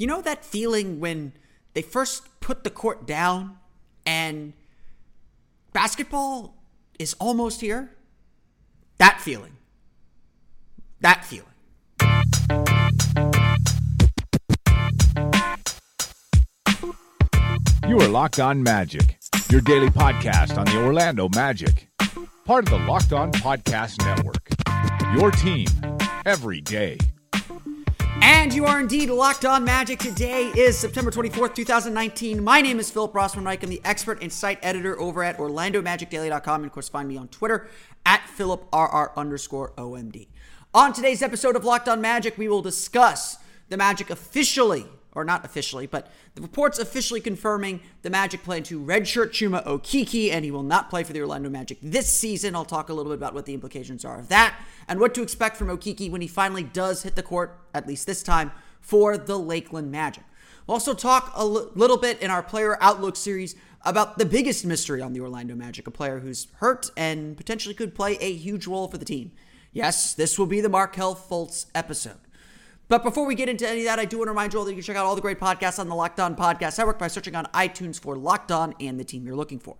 You know that feeling when they first put the court down and basketball is almost here? That feeling. That feeling. You are Locked On Magic, your daily podcast on the Orlando Magic, part of the Locked On Podcast Network. Your team every day. And you are indeed locked on magic. Today is September 24th, 2019. My name is Philip Rossman Reich. I'm the expert and site editor over at OrlandoMagicDaily.com. And of course, find me on Twitter at PhilipRR underscore OMD. On today's episode of Locked on Magic, we will discuss the Magic officially or not officially, but the reports officially confirming the Magic plan to redshirt Chuma Okeke, and he will not play for the Orlando Magic this season. I'll talk a little bit about what the implications are of that and what to expect from Okeke when he finally does hit the court, at least this time, for the Lakeland Magic. We'll also talk a l- little bit in our player outlook series about the biggest mystery on the Orlando Magic, a player who's hurt and potentially could play a huge role for the team. Yes, this will be the Markelle Fultz episode. But before we get into any of that, I do want to remind you all that you can check out all the great podcasts on the Locked On Podcast Network by searching on iTunes for Locked On and the team you're looking for.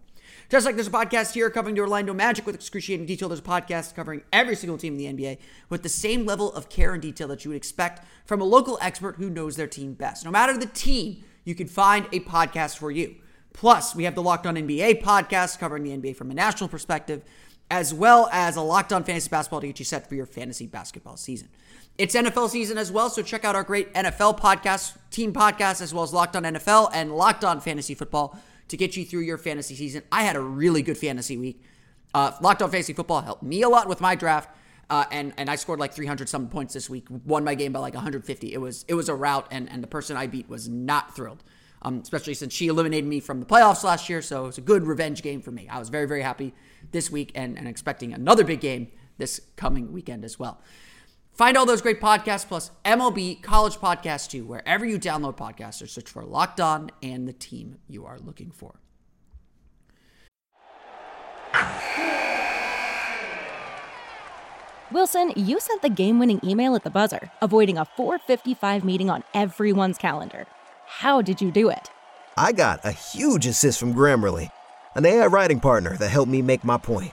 Just like there's a podcast here covering the Orlando Magic with excruciating detail, there's a podcast covering every single team in the NBA with the same level of care and detail that you would expect from a local expert who knows their team best. No matter the team, you can find a podcast for you. Plus, we have the Locked On NBA podcast covering the NBA from a national perspective, as well as a Locked On Fantasy Basketball to get you set for your fantasy basketball season. It's NFL season as well, so check out our great NFL podcast, team podcast, as well as Locked On NFL and Locked On Fantasy Football to get you through your fantasy season. I had a really good fantasy week. Uh, Locked On Fantasy Football helped me a lot with my draft, uh, and and I scored like 300 some points this week. Won my game by like 150. It was it was a rout, and and the person I beat was not thrilled. Um, especially since she eliminated me from the playoffs last year, so it's a good revenge game for me. I was very very happy this week, and and expecting another big game this coming weekend as well. Find all those great podcasts plus MLB College Podcast too, wherever you download podcasts or search for Locked On and the team you are looking for. Wilson, you sent the game winning email at the buzzer, avoiding a 455 meeting on everyone's calendar. How did you do it? I got a huge assist from Grammarly, an AI writing partner that helped me make my point.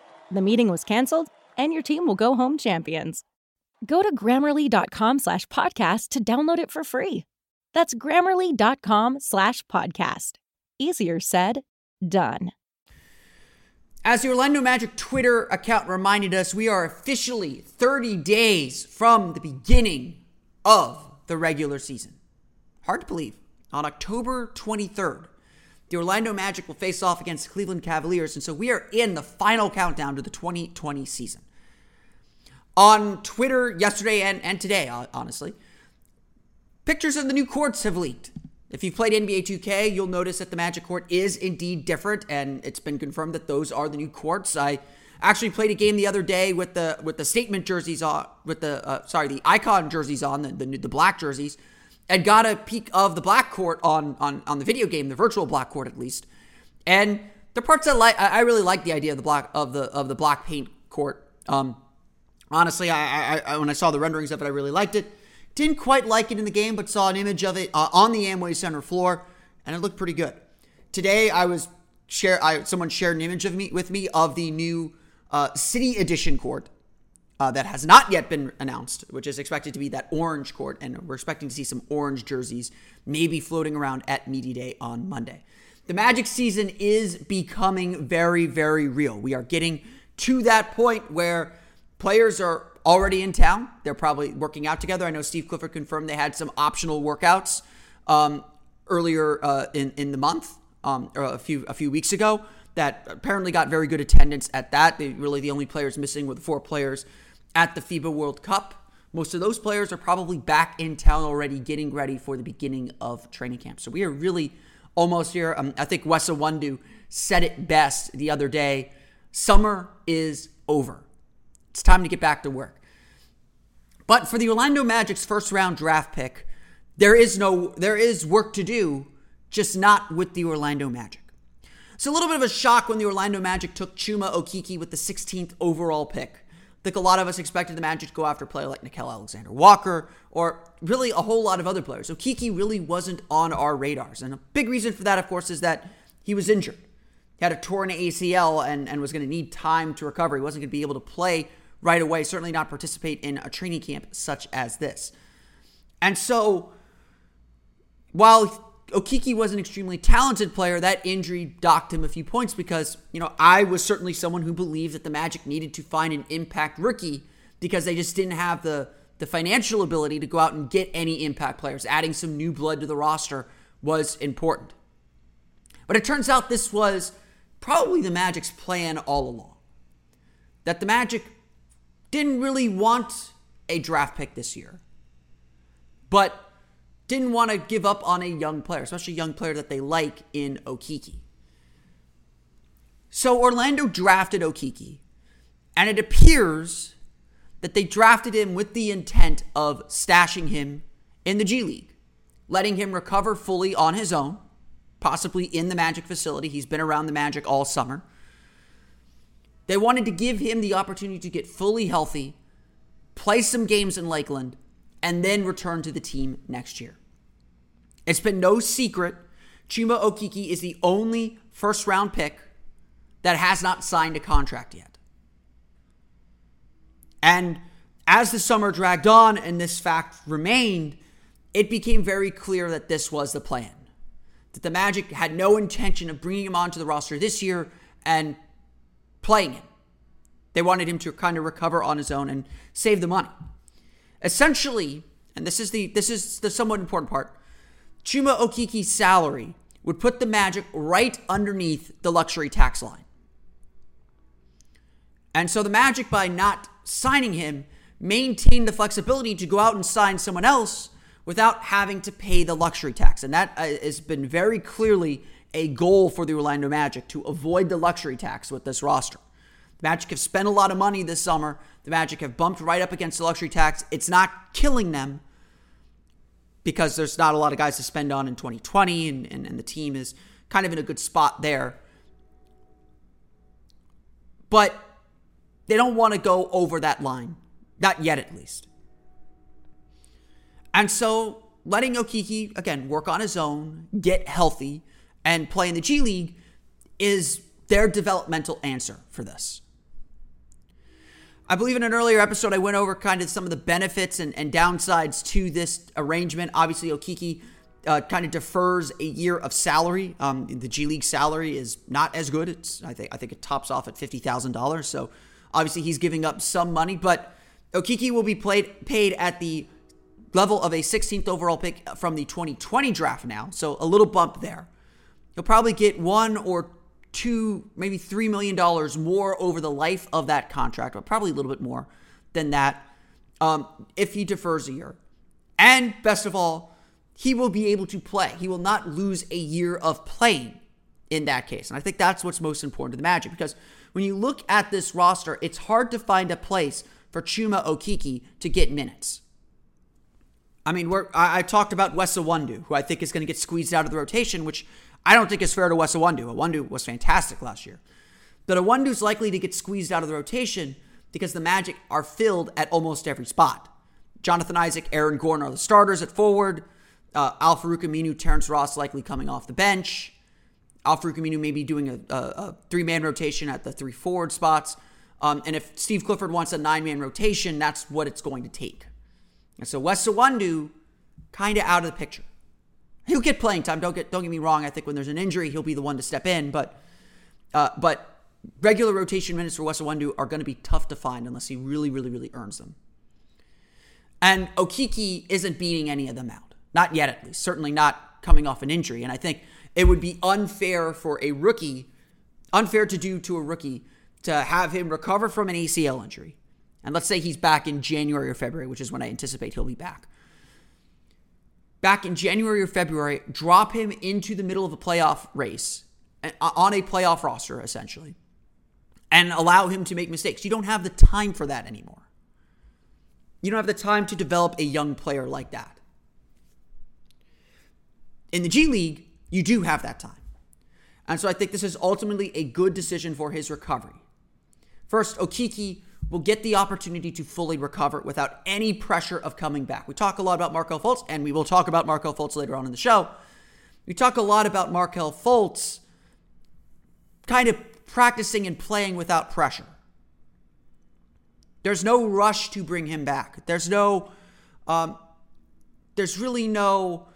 The meeting was canceled, and your team will go home champions. Go to grammarly.com slash podcast to download it for free. That's grammarly.com slash podcast. Easier said, done. As the Orlando Magic Twitter account reminded us, we are officially 30 days from the beginning of the regular season. Hard to believe. On October 23rd, the Orlando Magic will face off against the Cleveland Cavaliers, and so we are in the final countdown to the 2020 season. On Twitter yesterday and, and today, honestly, pictures of the new courts have leaked. If you've played NBA 2K, you'll notice that the Magic court is indeed different, and it's been confirmed that those are the new courts. I actually played a game the other day with the with the statement jerseys on, with the uh, sorry the icon jerseys on, the, the the black jerseys, and got a peek of the black court on on on the video game, the virtual black court at least. And the parts that like I really like the idea of the black of the of the black paint court. Um, honestly, I, I, I when I saw the renderings of it, I really liked it. Didn't quite like it in the game, but saw an image of it uh, on the Amway Center floor, and it looked pretty good. Today, I was share I someone shared an image of me with me of the new uh, City Edition court uh, that has not yet been announced, which is expected to be that orange court, and we're expecting to see some orange jerseys maybe floating around at Media Day on Monday. The Magic season is becoming very, very real. We are getting to that point where players are already in town. They're probably working out together. I know Steve Clifford confirmed they had some optional workouts um, earlier uh, in in the month, um, a few a few weeks ago. That apparently got very good attendance at that. They really the only players missing were the four players at the FIBA World Cup. Most of those players are probably back in town already, getting ready for the beginning of training camp. So we are really almost here. Um, I think Wes Iwundu said it best the other day. Summer is over. It's time to get back to work. But for the Orlando Magic's first round draft pick, there is no there is work to do, just not with the Orlando Magic. It's a little bit of a shock when the Orlando Magic took Chuma Okeke with the 16th overall pick. Think a lot of us expected the Magic to go after a player like Nickeil Alexander Walker or really a whole lot of other players. So Kiki really wasn't on our radars. And a big reason for that, of course, is that he was injured. He had a torn ACL and, and was going to need time to recover. He wasn't going to be able to play right away, certainly not participate in a training camp such as this. And so, while Okeke was an extremely talented player, that injury docked him a few points because, you know, I was certainly someone who believed that the Magic needed to find an impact rookie because they just didn't have the, the financial ability to go out and get any impact players. Adding some new blood to the roster was important. But it turns out this was probably the Magic's plan all along. That the Magic didn't really want a draft pick this year, but didn't want to give up on a young player, especially a young player that they like in Okeke. So Orlando drafted Okeke, and it appears that they drafted him with the intent of stashing him in the G League, letting him recover fully on his own, possibly in the Magic facility. He's been around the Magic all summer. They wanted to give him the opportunity to get fully healthy, play some games in Lakeland, and then return to the team next year. It's been no secret Chuma Okeke is the only first round pick that has not signed a contract yet. And as the summer dragged on and this fact remained, it became very clear that this was the plan. That the Magic had no intention of bringing him onto the roster this year and playing him. They wanted him to kind of recover on his own and save the money. Essentially, and this is the this is the somewhat important part, Chuma Okeke's salary would put the Magic right underneath the luxury tax line. And so the Magic, by not signing him, maintained the flexibility to go out and sign someone else without having to pay the luxury tax. And that uh, has been very clearly a goal for the Orlando Magic to avoid the luxury tax with this roster. The Magic have spent a lot of money this summer. The Magic have bumped right up against the luxury tax. It's not killing them because there's not a lot of guys to spend on in 2020, and, and, and the team is kind of in a good spot there. But they don't want to go over that line. Not yet, at least. And so letting Okeke, again, work on his own, get healthy, and play in the G League is their developmental answer for this. I believe in an earlier episode, I went over kind of some of the benefits and, and downsides to this arrangement. Obviously, Okeke uh, kind of defers a year of salary. Um, the G League salary is not as good. It's I think I think it tops off at fifty thousand dollars. So obviously he's giving up some money, but Okeke will be played paid at the level of a 16th overall pick from the 2020 draft now. So a little bump there. He'll probably get one or two, maybe three million dollars more over the life of that contract, but probably a little bit more than that um, if he defers a year. And best of all, he will be able to play. He will not lose a year of playing in that case. And I think that's what's most important to the Magic because when you look at this roster, it's hard to find a place for Chuma Okeke to get minutes. I mean, we're, I, I talked about Wes Iwundu, who I think is going to get squeezed out of the rotation, which I don't think it's fair to Wes Iwundu. Iwundu was fantastic last year. But Iwundu's likely to get squeezed out of the rotation because the Magic are filled at almost every spot. Jonathan Isaac, Aaron Gordon are the starters at forward. Uh, Al-Farouq Aminu, Terrence Ross likely coming off the bench. Al-Farouq Aminu may be doing a, a, a three man rotation at the three forward spots. Um, and if Steve Clifford wants a nine man rotation, that's what it's going to take. And so Wes Iwundu, kind of out of the picture. He'll get playing time. Don't get don't get me wrong. I think when there's an injury, he'll be the one to step in. But uh, but regular rotation minutes for Wes are going to be tough to find unless he really, really, really earns them. And Okeke isn't beating any of them out. Not yet, at least. Certainly not coming off an injury. And I think it would be unfair for a rookie, unfair to do to a rookie to have him recover from an ACL injury. And let's say he's back in January or February, which is when I anticipate he'll be back. Back in January or February, drop him into the middle of a playoff race on a playoff roster, essentially, and allow him to make mistakes. You don't have the time for that anymore. You don't have the time to develop a young player like that. In the G League, you do have that time. And so I think this is ultimately a good decision for his recovery. First, Okeke will get the opportunity to fully recover without any pressure of coming back. We talk a lot about Markelle Fultz, and we will talk about Markelle Fultz later on in the show. We talk a lot about Markelle Fultz kind of practicing and playing without pressure. There's no rush to bring him back. There's no, um, there's really no,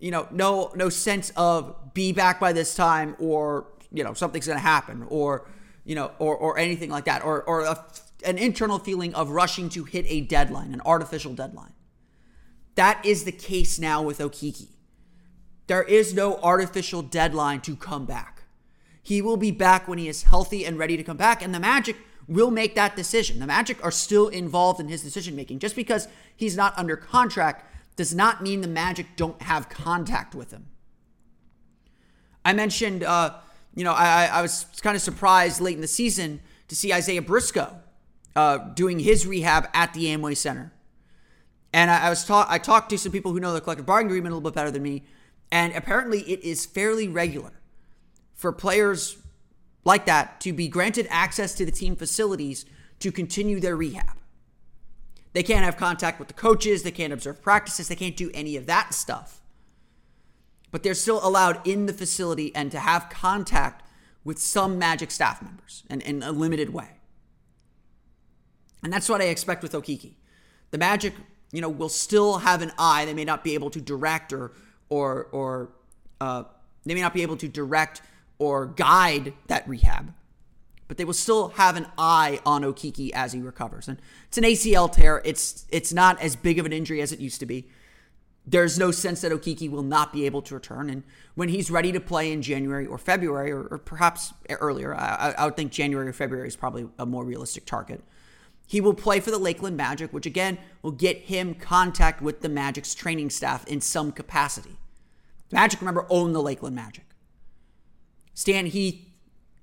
you know, no no sense of be back by this time or you know something's going to happen or you know or or anything like that or or a, an internal feeling of rushing to hit a deadline, an artificial deadline. That is the case now with Okeke. There is no artificial deadline to come back. He will be back when he is healthy and ready to come back, and the Magic will make that decision. The Magic are still involved in his decision making. Just because he's not under contract does not mean the Magic don't have contact with him. I mentioned, uh, you know, I, I was kind of surprised late in the season to see Isaiah Briscoe uh, doing his rehab at the Amway Center. And I, I was taught, I talked to some people who know the collective bargaining agreement a little bit better than me, and apparently it is fairly regular for players like that to be granted access to the team facilities to continue their rehab. They can't have contact with the coaches, they can't observe practices, they can't do any of that stuff. But they're still allowed in the facility and to have contact with some Magic staff members and in a limited way. And that's what I expect with Okeke. The Magic, you know, will still have an eye. They may not be able to direct or or or uh, they may not be able to direct or guide that rehab, but they will still have an eye on Okeke as he recovers. And it's an ACL tear. It's it's not as big of an injury as it used to be. There's no sense that Okeke will not be able to return. And when he's ready to play in January or February, or, or perhaps earlier, I, I would think January or February is probably a more realistic target. He will play for the Lakeland Magic, which again will get him contact with the Magic's training staff in some capacity. Magic, remember, own the Lakeland Magic. Stan Heath,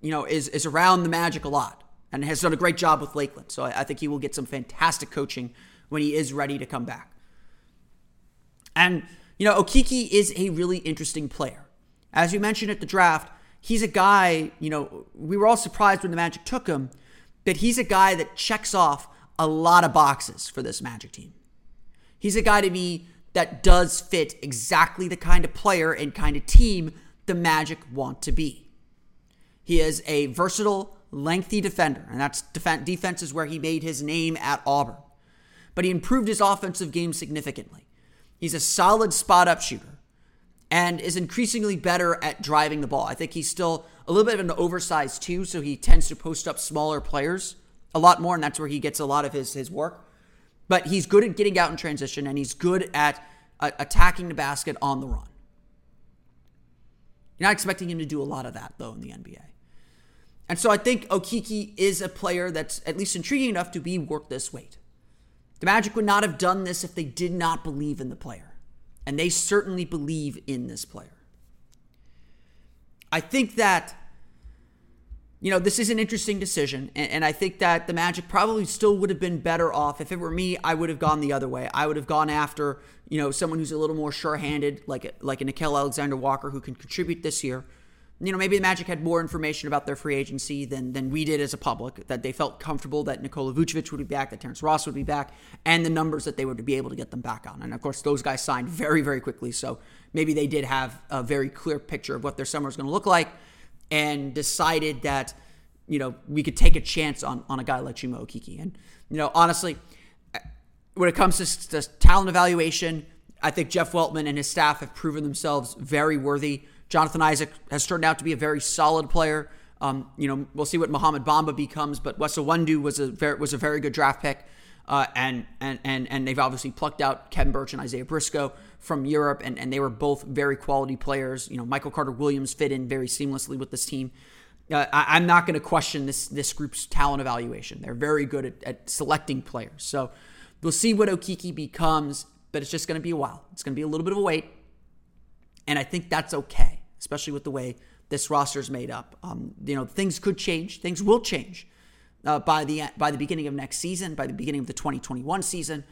you know, is, is around the Magic a lot and has done a great job with Lakeland. So I, I think he will get some fantastic coaching when he is ready to come back. And, you know, Okeke is a really interesting player. As you mentioned at the draft, he's a guy, you know, we were all surprised when the Magic took him, but he's a guy that checks off a lot of boxes for this Magic team. He's a guy to me that does fit exactly the kind of player and kind of team the Magic want to be. He is a versatile, lengthy defender, and that's def- defense is where he made his name at Auburn. But he improved his offensive game significantly. He's a solid spot up shooter and is increasingly better at driving the ball. I think he's still a little bit of an oversized too, so he tends to post up smaller players a lot more, and that's where he gets a lot of his his work. But he's good at getting out in transition, and he's good at uh, attacking the basket on the run. You're not expecting him to do a lot of that though in the NBA. And so I think Okeke is a player that's at least intriguing enough to be worth this weight. The Magic would not have done this if they did not believe in the player. And they certainly believe in this player. I think that, you know, this is an interesting decision. And, and, I think that the Magic probably still would have been better off. If it were me, I would have gone the other way. I would have gone after, you know, someone who's a little more sure handed, like, like a Nickeil Alexander Walker who can contribute this year. You know, maybe the Magic had more information about their free agency than, than we did as a public, that they felt comfortable that Nikola Vucevic would be back, that Terrence Ross would be back, and the numbers that they would be able to get them back on. And of course, those guys signed very, very quickly. So maybe they did have a very clear picture of what their summer is going to look like and decided that you know, we could take a chance on, on a guy like Chuma Okeke. And, you know, honestly, when it comes to, to talent evaluation, I think Jeff Weltman and his staff have proven themselves very worthy. Jonathan Isaac has turned out to be a very solid player. Um, you know, we'll see what Mohamed Bamba becomes, but Wes Iwundu was a very, was a very good draft pick. Uh, and, and, and, and they've obviously plucked out Khem Birch and Isaiah Briscoe from Europe, and, and they were both very quality players. You know, Michael Carter Williams fit in very seamlessly with this team. Uh, I, am not going to question this this group's talent evaluation. They're very good at, at selecting players. So we'll see what Okeke becomes, but it's just going to be a while. It's going to be a little bit of a wait, and I think that's okay, especially with the way this roster is made up. Um, you know, things could change. Things will change uh, by the by the beginning of next season, by the beginning of the 2021 season.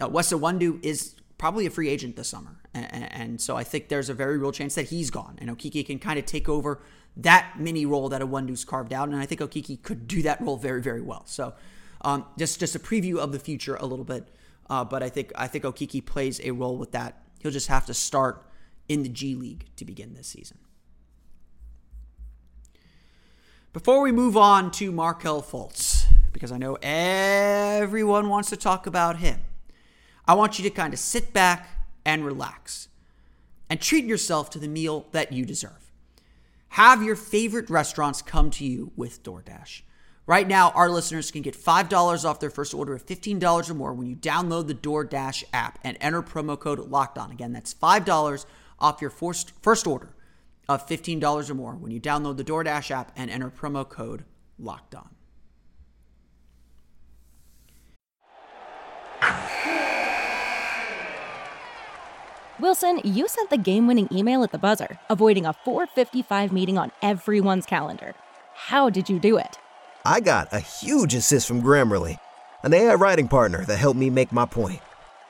Uh, Wes Iwundu is probably a free agent this summer, and, and so I think there's a very real chance that he's gone, and Okeke can kind of take over that mini role that Iwundu's carved out, and I think Okeke could do that role very, very well. So, um, just just a preview of the future a little bit, uh, but I think I think Okeke plays a role with that. He'll just have to start in the G League to begin this season. Before we move on to Markelle Fultz, because I know everyone wants to talk about him, I want you to kind of sit back and relax and treat yourself to the meal that you deserve. Have your favorite restaurants come to you with DoorDash. Right now, our listeners can get $5 off their first order of $15 or more when you download the DoorDash app and enter promo code Locked On. Again, that's $5 off your first first order of $15 or more when you download the DoorDash app and enter promo code Locked On. Wilson, you sent the game-winning email at the buzzer, avoiding a 4:55 meeting on everyone's calendar. How did you do it? I got a huge assist from Grammarly, an AI writing partner that helped me make my point.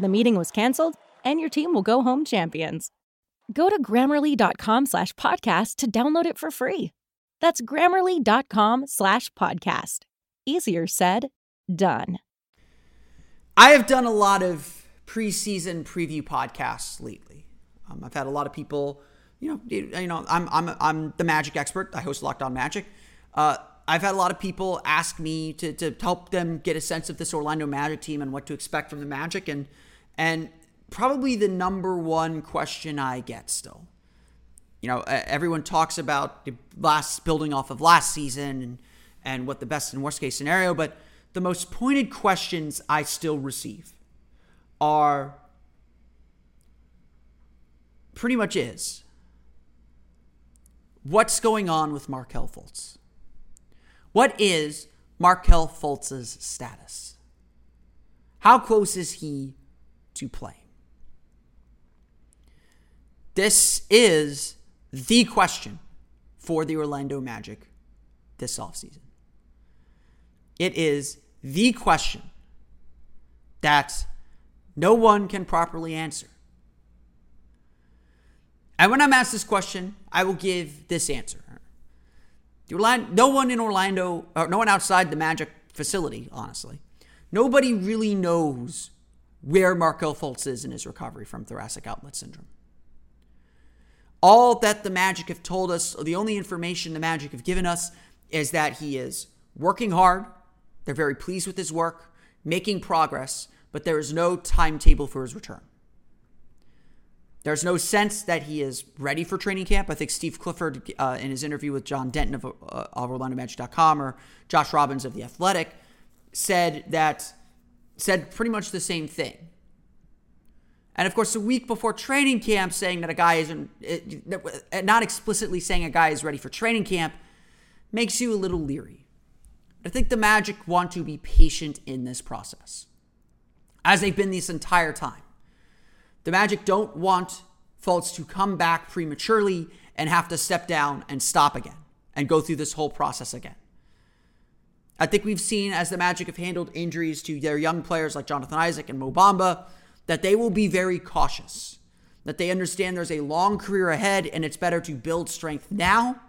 The meeting was canceled, and your team will go home champions. Go to grammarly.com slash podcast to download it for free. That's grammarly.com slash podcast. Easier said, done. I have done a lot of preseason preview podcasts lately. Um, I've had a lot of people, you know, you know, I'm I'm I'm the Magic expert. I host Locked On Magic. Uh, I've had a lot of people ask me to, to help them get a sense of this Orlando Magic team and what to expect from the Magic, and and probably the number one question I get still. You know, everyone talks about the last building off of last season and and what the best and worst case scenario, but the most pointed questions I still receive are pretty much is what's going on with Markelle Fultz? What is Markelle Fultz's status? How close is he to play? This is the question for the Orlando Magic this offseason. It is the question that no one can properly answer. And when I'm asked this question, I will give this answer. No one in Orlando, or no one outside the Magic facility, honestly, nobody really knows where Markelle Fultz is in his recovery from thoracic outlet syndrome. All that the Magic have told us, the only information the Magic have given us, is that he is working hard. They're very pleased with his work, making progress, but there is no timetable for his return. There's no sense that he is ready for training camp. I think Steve Clifford, uh, in his interview with John Denton of, uh, of OrlandoMagic.com or Josh Robbins of The Athletic, said that said pretty much the same thing. And of course, a week before training camp, saying that a guy isn't, uh, not explicitly saying a guy is ready for training camp, makes you a little leery. I think the Magic want to be patient in this process, as they've been this entire time. The Magic don't want Fultz to come back prematurely and have to step down and stop again and go through this whole process again. I think we've seen as the Magic have handled injuries to their young players like Jonathan Isaac and Mo Bamba that they will be very cautious, that they understand there's a long career ahead and it's better to build strength now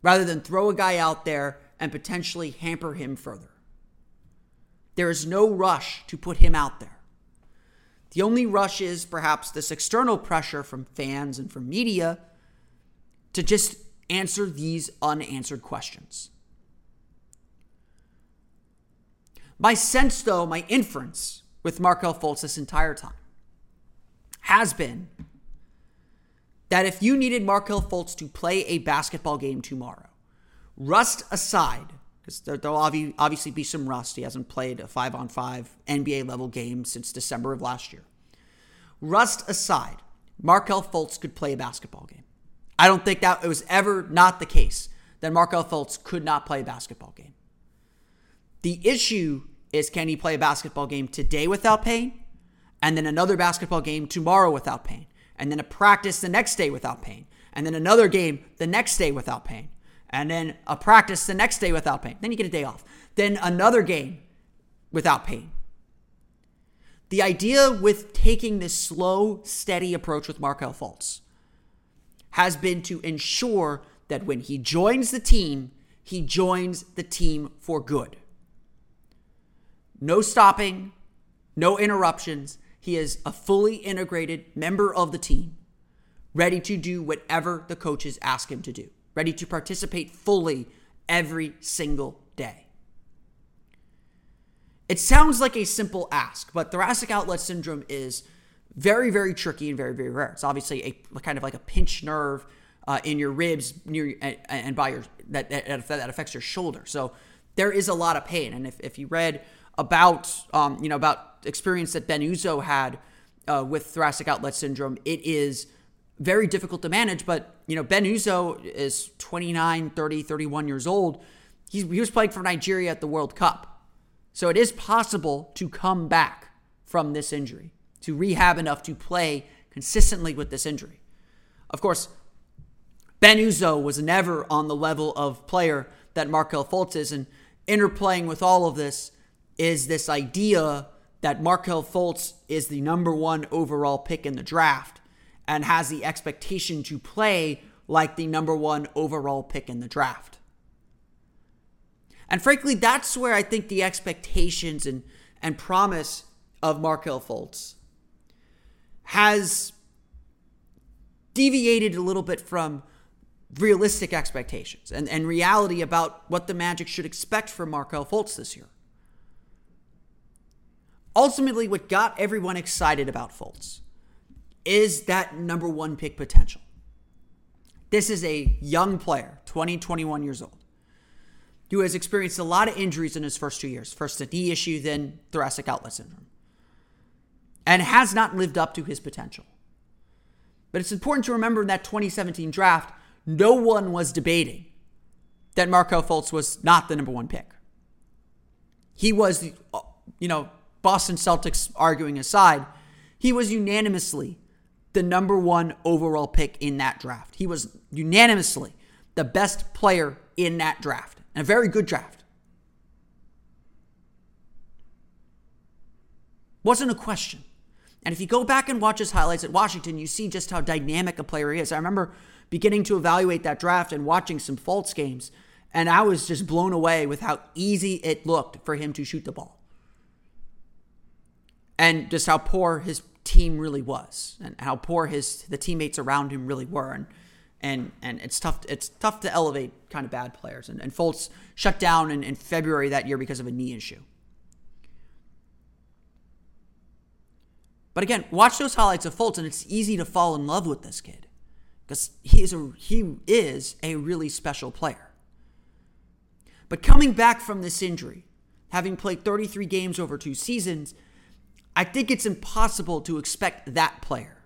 rather than throw a guy out there and potentially hamper him further. There is no rush to put him out there. The only rush is perhaps this external pressure from fans and from media to just answer these unanswered questions. My sense, though, my inference with Markelle Fultz this entire time has been that if you needed Markelle Fultz to play a basketball game tomorrow, rust aside, because there'll obviously be some rust. He hasn't played a five on five NBA level game since December of last year. Rust aside, Markelle Fultz could play a basketball game. I don't think that it was ever not the case that Markelle Fultz could not play a basketball game. The issue is can he play a basketball game today without pain? And then another basketball game tomorrow without pain? And then a practice the next day without pain? And then another game the next day without pain? And then a practice the next day without pain? Then you get a day off. Then another game without pain. The idea with taking this slow, steady approach with Markelle Fultz has been to ensure that when he joins the team, he joins the team for good no stopping, no interruptions. He is a fully integrated member of the team, ready to do whatever the coaches ask him to do, ready to participate fully every single day. It sounds like a simple ask, but thoracic outlet syndrome is very, very tricky and very, very rare. It's obviously a kind of like a pinched nerve uh, in your ribs near and, by your that, that that affects your shoulder. So there is a lot of pain. And if, if you read about um, you know about experience that Ben Uzoh had uh, with thoracic outlet syndrome. It is very difficult to manage, but you know Ben Uzoh is 29, 30, 31 years old. He's, he was playing for Nigeria at the World Cup. So it is possible to come back from this injury, to rehab enough to play consistently with this injury. Of course, Ben Uzoh was never on the level of player that Markelle Fultz is, and interplaying with all of this, is this idea that Markelle Fultz is the number one overall pick in the draft and has the expectation to play like the number one overall pick in the draft. And frankly, that's where I think the expectations and, and promise of Markelle Fultz has deviated a little bit from realistic expectations and, and reality about what the Magic should expect from Markelle Fultz this year ultimately what got everyone excited about Fultz is that number one pick potential. This is a young player, 20, 21 years old, who has experienced a lot of injuries in his first two years. First a knee issue, then thoracic outlet syndrome, and has not lived up to his potential. But it's important to remember in that 2017 draft, no one was debating that Marco Fultz was not the number one pick. He was, uh, you know, Boston Celtics arguing aside, he was unanimously the number one overall pick in that draft. He was unanimously the best player in that draft, and a very good draft. Wasn't a question. And if you go back and watch his highlights at Washington, you see just how dynamic a player he is. I remember beginning to evaluate that draft and watching some Fultz games, and I was just blown away with how easy it looked for him to shoot the ball and just how poor his team really was and how poor his the teammates around him really were and and and it's tough it's tough to elevate kind of bad players and, and Fultz shut down in, in February that year because of a knee issue. But again, watch those highlights of Fultz, and it's easy to fall in love with this kid because he is a he is a really special player. But coming back from this injury, having played 33 games over two seasons, I think it's impossible to expect that player.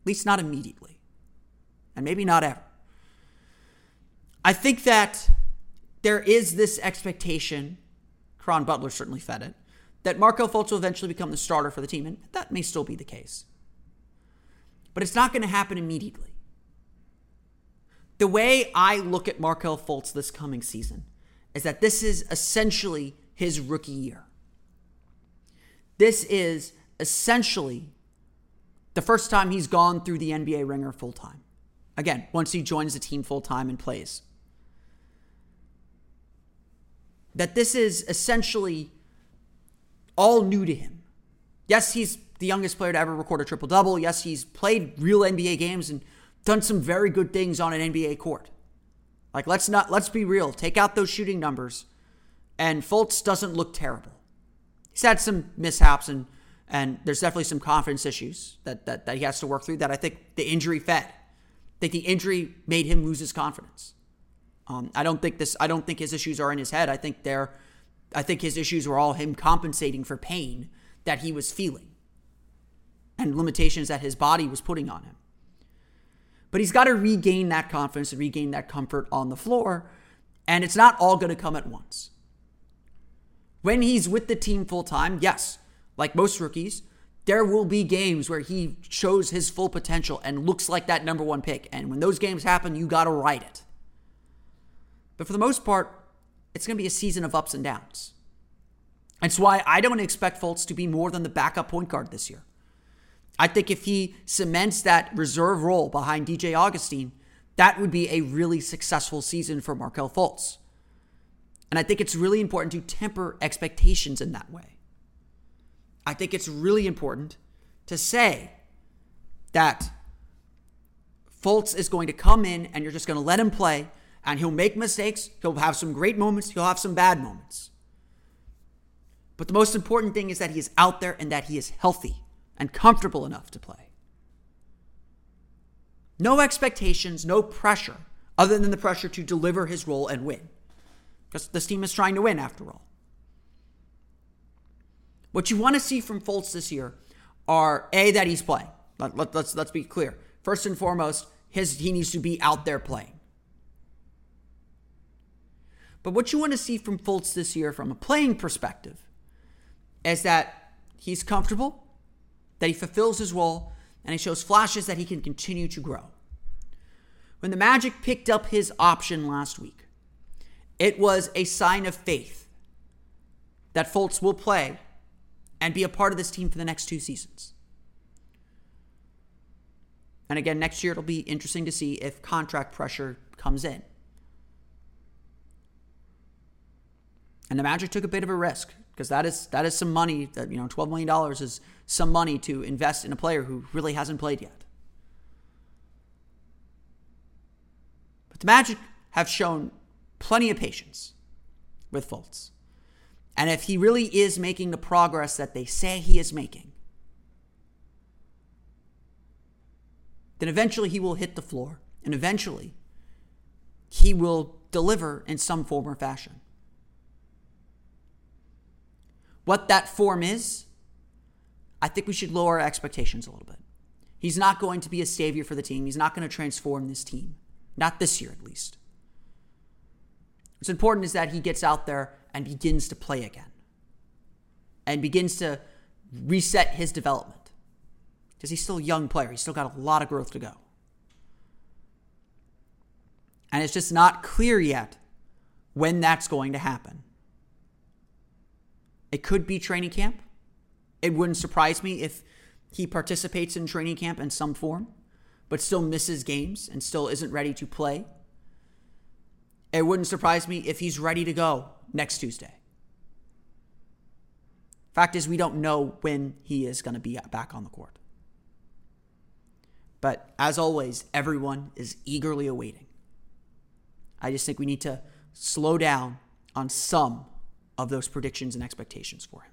At least not immediately. And maybe not ever. I think that there is this expectation, Caron Butler certainly fed it, that Markelle Fultz will eventually become the starter for the team, and that may still be the case. But it's not going to happen immediately. The way I look at Markelle Fultz this coming season is that this is essentially his rookie year. This is essentially the first time he's gone through the NBA ringer full time. Again, once he joins the team full time and plays. That this is essentially all new to him. Yes, he's the youngest player to ever record a triple double. Yes, he's played real NBA games and done some very good things on an NBA court. Like let's not let's be real. Take out those shooting numbers, and Fultz doesn't look terrible. He's had some mishaps and and there's definitely some confidence issues that that, that he has to work through. That I think the injury fed. I think the injury made him lose his confidence. Um, I don't think this. I don't think his issues are in his head. I think they're. I think his issues were all him compensating for pain that he was feeling and limitations that his body was putting on him. But he's got to regain that confidence and regain that comfort on the floor. And it's not all going to come at once. When he's with the team full time, yes, like most rookies, there will be games where he shows his full potential and looks like that number one pick. And when those games happen, you got to ride it. But for the most part, it's going to be a season of ups and downs. That's why I don't expect Fultz to be more than the backup point guard this year. I think if he cements that reserve role behind DJ Augustin, that would be a really successful season for Markelle Fultz. And I think it's really important to temper expectations in that way. I think it's really important to say that Fultz is going to come in and you're just going to let him play and he'll make mistakes. He'll have some great moments. He'll have some bad moments. But the most important thing is that he is out there and that he is healthy and comfortable enough to play. No expectations, no pressure, other than the pressure to deliver his role and win. Because this team is trying to win after all. What you want to see from Fultz this year are A, that he's playing. Let, let, let's, let's be clear. First and foremost, his, he needs to be out there playing. But what you want to see from Fultz this year from a playing perspective is that he's comfortable, that he fulfills his role, and he shows flashes that he can continue to grow. When the Magic picked up his option last week, it was a sign of faith that Fultz will play and be a part of this team for the next two seasons. And again, next year it'll be interesting to see if contract pressure comes in. And the Magic took a bit of a risk because that is that is some money that you know 12 million dollars is some money to invest in a player who really hasn't played yet. But the Magic have shown plenty of patience with Fultz. And if he really is making the progress that they say he is making, then eventually he will hit the floor and eventually he will deliver in some form or fashion. What that form is, I think we should lower our expectations a little bit. He's not going to be a savior for the team. He's not going to transform this team. Not this year, at least. What's important is that he gets out there and begins to play again and begins to reset his development because he's still a young player. He's still got a lot of growth to go. And it's just not clear yet when that's going to happen. It could be training camp. It wouldn't surprise me if he participates in training camp in some form, but still misses games and still isn't ready to play. It wouldn't surprise me if he's ready to go next Tuesday. Fact is, we don't know when he is going to be back on the court. But as always, everyone is eagerly awaiting. I just think we need to slow down on some of those predictions and expectations for him.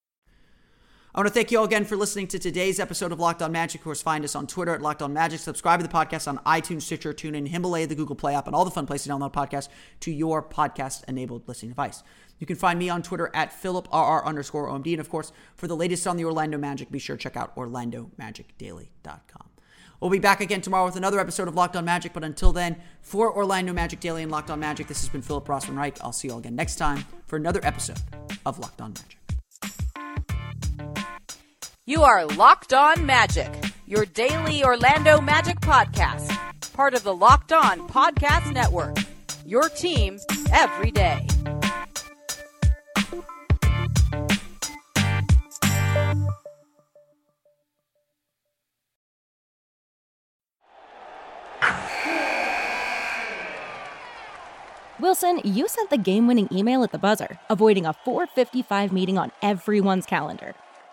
I want to thank you all again for listening to today's episode of Locked On Magic. Of course, find us on Twitter at Locked On Magic. Subscribe to the podcast on iTunes, Stitcher, TuneIn, Himalaya, the Google Play app, and all the fun places to download podcasts to your podcast-enabled listening device. You can find me on Twitter at PhilipRR underscore OMD. And of course, for the latest on the Orlando Magic, be sure to check out OrlandoMagicDaily.com. We'll be back again tomorrow with another episode of Locked On Magic. But until then, for Orlando Magic Daily and Locked On Magic, this has been Philip Rossman Reich. I'll see you all again next time for another episode of Locked On Magic. You are Locked On Magic, your daily Orlando Magic podcast, part of the Locked On Podcast Network. Your team every day. Wilson, you sent the game winning email at the buzzer, avoiding a 455 meeting on everyone's calendar.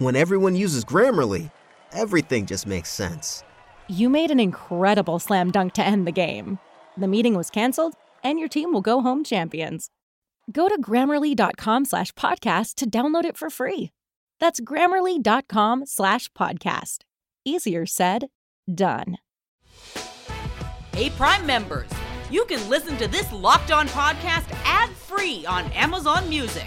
When everyone uses Grammarly, everything just makes sense. You made an incredible slam dunk to end the game. The meeting was canceled, and your team will go home champions. Go to grammarly.com slash podcast to download it for free. That's grammarly.com slash podcast. Easier said, done. Hey, Prime members, you can listen to this Locked On podcast ad free on Amazon Music.